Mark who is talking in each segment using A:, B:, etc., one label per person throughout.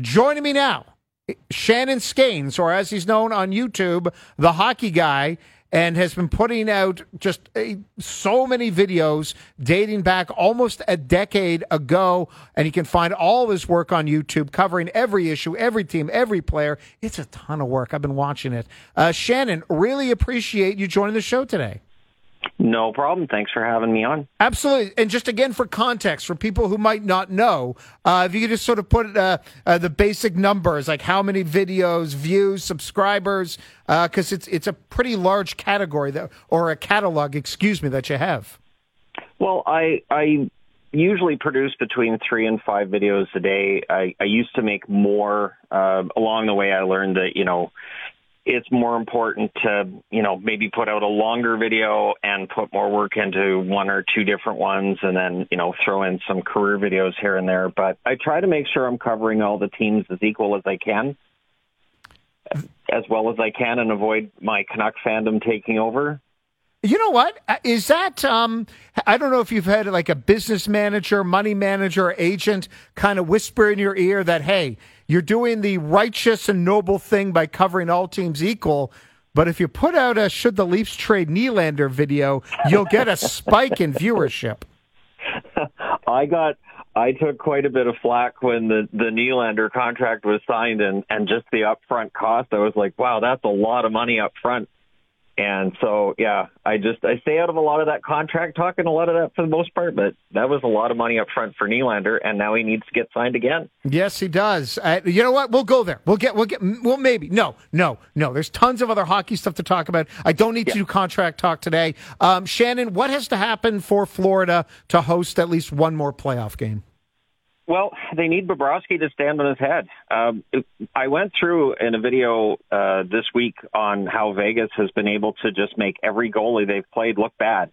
A: Joining me now, Shannon Skanes, or as he's known on YouTube, the hockey guy, and has been putting out just a, so many videos dating back almost a decade ago. And you can find all of his work on YouTube, covering every issue, every team, every player. It's a ton of work. I've been watching it. Uh, Shannon, really appreciate you joining the show today.
B: No problem. Thanks for having me on.
A: Absolutely. And just again, for context, for people who might not know, uh, if you could just sort of put uh, uh, the basic numbers, like how many videos, views, subscribers, because uh, it's it's a pretty large category that, or a catalog, excuse me, that you have.
B: Well, I I usually produce between three and five videos a day. I, I used to make more. Uh, along the way, I learned that you know it's more important to, you know, maybe put out a longer video and put more work into one or two different ones and then, you know, throw in some career videos here and there. But I try to make sure I'm covering all the teams as equal as I can, as well as I can, and avoid my Canuck fandom taking over.
A: You know what? Uh, that, um, I don't know if you've had like a business manager, money manager, agent kind of whisper in your ear that, hey, you're doing the righteous and noble thing by covering all teams equal. But if you put out a should the Leafs trade Nylander video, you'll get a spike in viewership.
B: I got I took quite a bit of flack when the the Nylander contract was signed and and just the upfront cost. I was like, wow, that's a lot of money up front. And so, yeah, I just I stay out of a lot of that contract talk and a lot of that for the most part. But that was a lot of money up front for Nylander, and now he needs to get signed again.
A: Yes, he does. Uh, you know what? We'll go there. We'll get. We'll get. Well, maybe. No, no, no. There's tons of other hockey stuff to talk about. I don't need yeah. to do contract talk today. Um, Shannon, what has to happen for Florida to host at least one more playoff game?
B: Well, they need Bobrovsky to stand on his head. Um, I went through in a video uh, this week on how Vegas has been able to just make every goalie they've played look bad.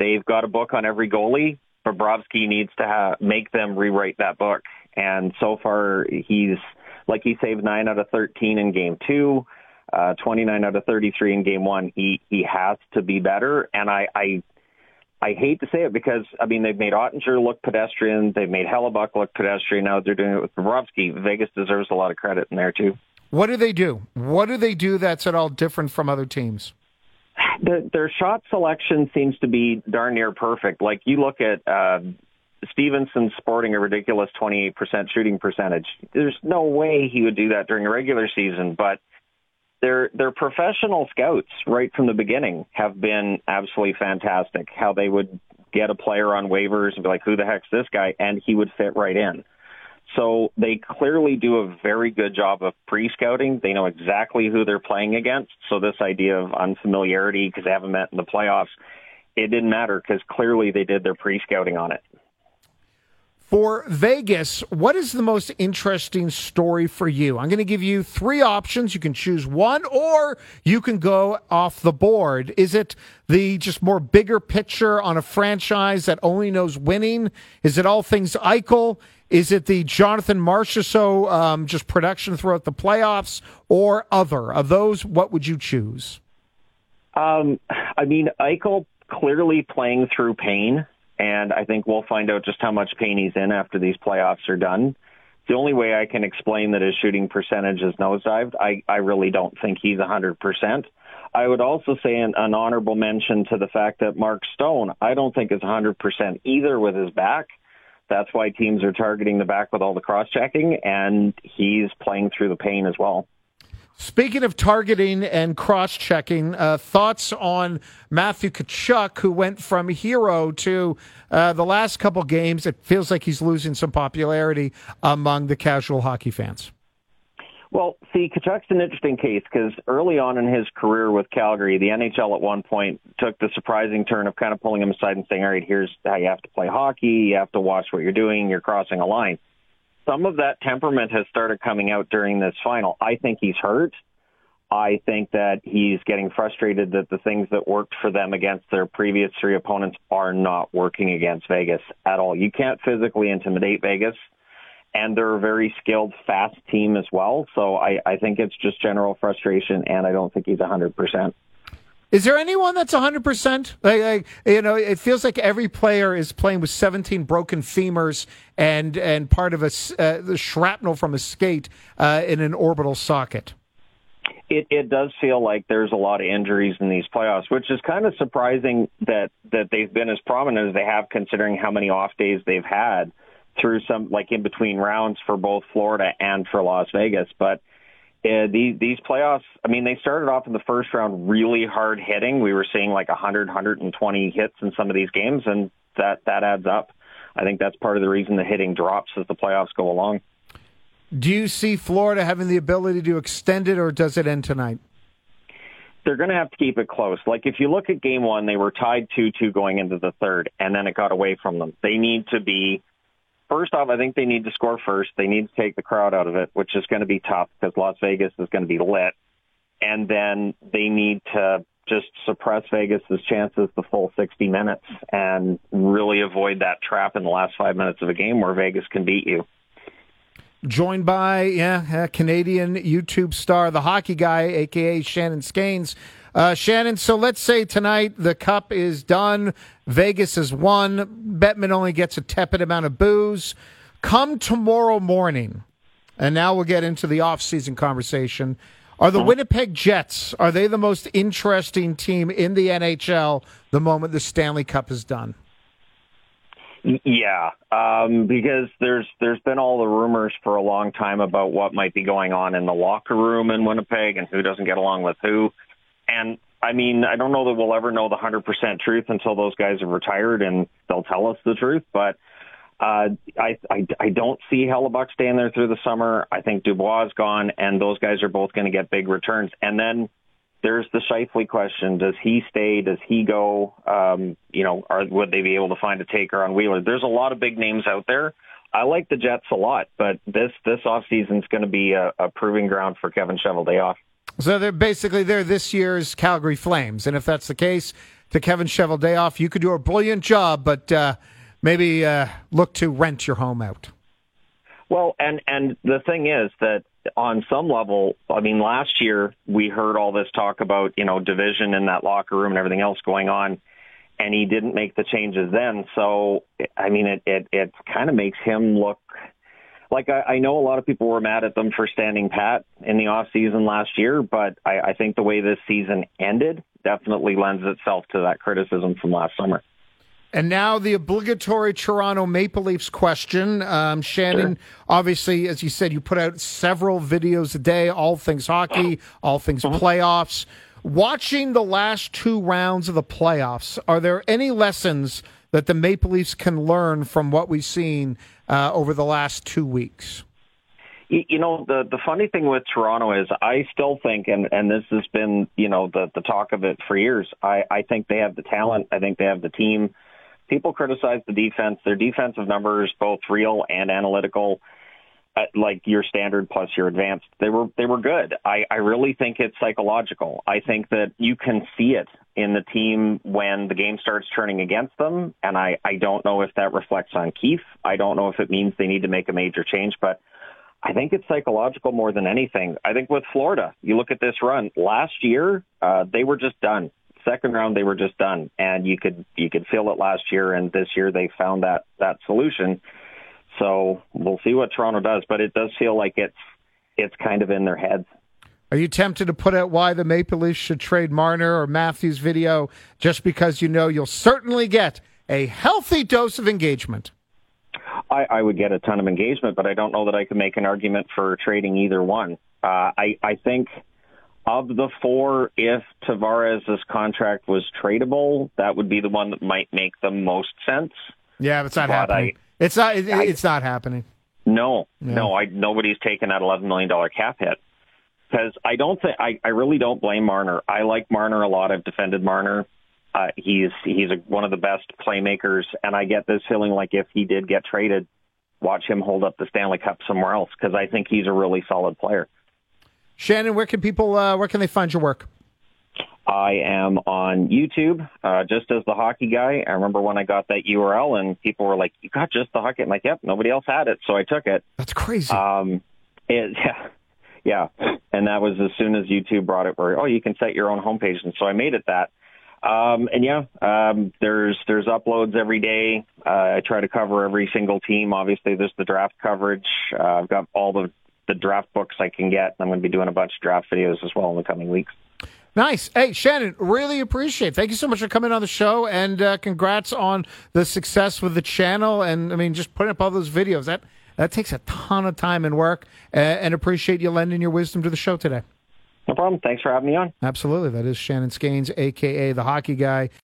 B: They've got a book on every goalie. Bobrovsky needs to ha- make them rewrite that book. And so far, he's like he saved nine out of 13 in game two, uh, 29 out of 33 in game one. He he has to be better. And I, I I hate to say it because I mean they've made Oettinger look pedestrian, they've made Hellebuyck look pedestrian. Now they're doing it with Bobrovsky. Vegas deserves a lot of credit in there too.
A: What do they do? What do they do that's at all different from other teams?
B: The, their shot selection seems to be darn near perfect. Like you look at uh, Stephenson sporting a ridiculous 28% shooting percentage. There's no way he would do that during a regular season, but their their professional scouts right from the beginning have been absolutely fantastic. How they would get a player on waivers and be like, "Who the heck's this guy?" and he would fit right in. So they clearly do a very good job of pre-scouting. They know exactly who they're playing against. So this idea of unfamiliarity because they haven't met in the playoffs, it didn't matter because clearly they did their pre-scouting on it.
A: For Vegas, what is the most interesting story for you? I'm going to give you three options. You can choose one or you can go off the board. Is it the just more bigger picture on a franchise that only knows winning? Is it all things Eichel? Is it the Jonathan Marchessault um, just production throughout the playoffs or other? Of those, what would you choose?
B: Um, I mean, Eichel clearly playing through pain and I think we'll find out just how much pain he's in after these playoffs are done. The only way I can explain that his shooting percentage is nosedived, I, I really don't think he's 100%. I would also say an, an honorable mention to the fact that Mark Stone, I don't think is 100% either with his back. That's why teams are targeting the back with all the cross checking, and he's playing through the pain as well.
A: Speaking of targeting and cross checking, uh, thoughts on Matthew Tkachuk, who went from hero to uh, the last couple games. It feels like he's losing some popularity among the casual hockey fans.
B: Well, see, Tkachuk's an interesting case because early on in his career with Calgary, the NHL at one point took the surprising turn of kind of pulling him aside and saying, all right, here's how you have to play hockey. You have to watch what you're doing. You're crossing a line some of that temperament has started coming out during this final. I think he's hurt. I think that he's getting frustrated that the things that worked for them against their previous three opponents are not working against Vegas at all. You can't physically intimidate Vegas, and they're a very skilled, fast team as well. So I, I think it's just general frustration, and I don't think he's 100%.
A: Is there anyone that's 100%? Like, like, you know, it feels like every player is playing with 17 broken femurs and and part of a uh, the shrapnel from a skate uh, in an orbital socket.
B: It, it does feel like there's a lot of injuries in these playoffs, which is kind of surprising that that they've been as prominent as they have, considering how many off days they've had through some like in between rounds for both Florida and for Las Vegas. But uh, these these playoffs, I mean, they started off in the first round really hard hitting. We were seeing like 100, 120 hits in some of these games, and that that adds up. I think that's part of the reason the hitting drops as the playoffs go along.
A: Do you see Florida having the ability to extend it, or does it end tonight?
B: They're going to have to keep it close. Like if you look at game one, they were tied 2 2 going into the third, and then it got away from them. They need to be first off, I think they need to score first. They need to take the crowd out of it, which is going to be tough because Las Vegas is going to be lit. And then they need to just suppress Vegas's chances the full 60 minutes and really avoid that trap in the last five minutes of a game where Vegas can beat you.
A: Joined by yeah, Canadian YouTube star, the hockey guy, aka Shannon Skanes. Uh, Shannon, so let's say tonight the cup is done. Vegas has won. Bettman only gets a tepid amount of booze. Come tomorrow morning, and now we'll get into the offseason conversation. Are the uh-huh. Winnipeg Jets, are they the most interesting team in the NHL the moment the Stanley Cup is done?
B: Yeah, um, because there's there's been all the rumors for a long time about what might be going on in the locker room in Winnipeg and who doesn't get along with who. And I mean, I don't know that we'll ever know the 100% truth until those guys have retired and they'll tell us the truth. But uh, I, I, I don't see Hellebuyck staying there through the summer. I think Dubois is gone, and those guys are both going to get big returns. And then there's the Scheifele question: Does he stay? Does he go? Um, you know, are, would they be able to find a taker on Wheeler? There's a lot of big names out there. I like the Jets a lot, but this this off season is going to be a, a proving ground for Kevin Cheveldayoff.
A: So they're basically they're this year's Calgary Flames, and if that's the case, to Kevin Cheveldayoff, you could do a brilliant job, but uh, maybe uh, look to rent your home out.
B: Well, and and the thing is that on some level, I mean, last year we heard all this talk about you know division in that locker room and everything else going on, and he didn't make the changes then. So I mean, it it, it kind of makes him look like I, I know a lot of people were mad at them for standing pat in the off season last year, but I, I think the way this season ended definitely lends itself to that criticism from last summer.
A: And now the obligatory Toronto Maple Leafs question. Um, Shannon, sure. obviously, as you said, you put out several videos a day, all things hockey, all things uh-huh. playoffs. Watching the last two rounds of the playoffs, are there any lessons that the Maple Leafs can learn from what we've seen uh, over the last two weeks?
B: You know, the the funny thing with Toronto is I still think, and and this has been you know the the talk of it for years. I I think they have the talent. I think they have the team. People criticize the defense. Their defensive numbers, both real and analytical, like your standard plus your advanced, they were they were good. I I really think it's psychological. I think that you can see it in the team when the game starts turning against them, and I I don't know if that reflects on Keefe. I don't know if it means they need to make a major change, but. I think it's psychological more than anything. I think with Florida, you look at this run last year, uh, they were just done. Second round, they were just done, and you could you could feel it last year, and this year they found that that solution. So we'll see what Toronto does, but it does feel like it's it's kind of in their heads.
A: Are you tempted to put out why the Maple Leafs should trade Marner or Matthews video just because you know you'll certainly get a healthy dose of engagement?
B: I, I would get a ton of engagement, but I don't know that I could make an argument for trading either one. Uh, I, I think of the four, if Tavares' contract was tradable, that would be the one that might make the most sense.
A: Yeah, that's not but happening. I, it's not. It, I, it's not happening.
B: No, yeah. no. I nobody's taken that eleven million dollar cap hit because I don't think I, I really don't blame Marner. I like Marner a lot. I've defended Marner. Uh, he's he's a, one of the best playmakers, and I get this feeling like if he did get traded, watch him hold up the Stanley Cup somewhere else because I think he's a really solid player.
A: Shannon, where can people uh, where can they find your work?
B: I am on YouTube, uh, just as the hockey guy. I remember when I got that URL and people were like, "You got just the hockey?" I'm like, "Yep, nobody else had it, so I took it."
A: That's crazy.
B: Um, it, yeah, Yeah, and that was as soon as YouTube brought it, where oh, you can set your own homepage, and so I made it that. Um, and yeah, um, there's there's uploads every day. Uh, I try to cover every single team. Obviously, there's the draft coverage. Uh, I've got all the the draft books I can get. I'm going to be doing a bunch of draft videos as well in the coming weeks.
A: Nice. Hey, Shannon, really appreciate it. Thank you so much for coming on the show and uh, congrats on the success with the channel. And I mean, just putting up all those videos, that, that takes a ton of time and work. Uh, and appreciate you lending your wisdom to the show today.
B: No problem. Thanks for having me on.
A: Absolutely. That is Shannon Skanes, a.k.a. the hockey guy.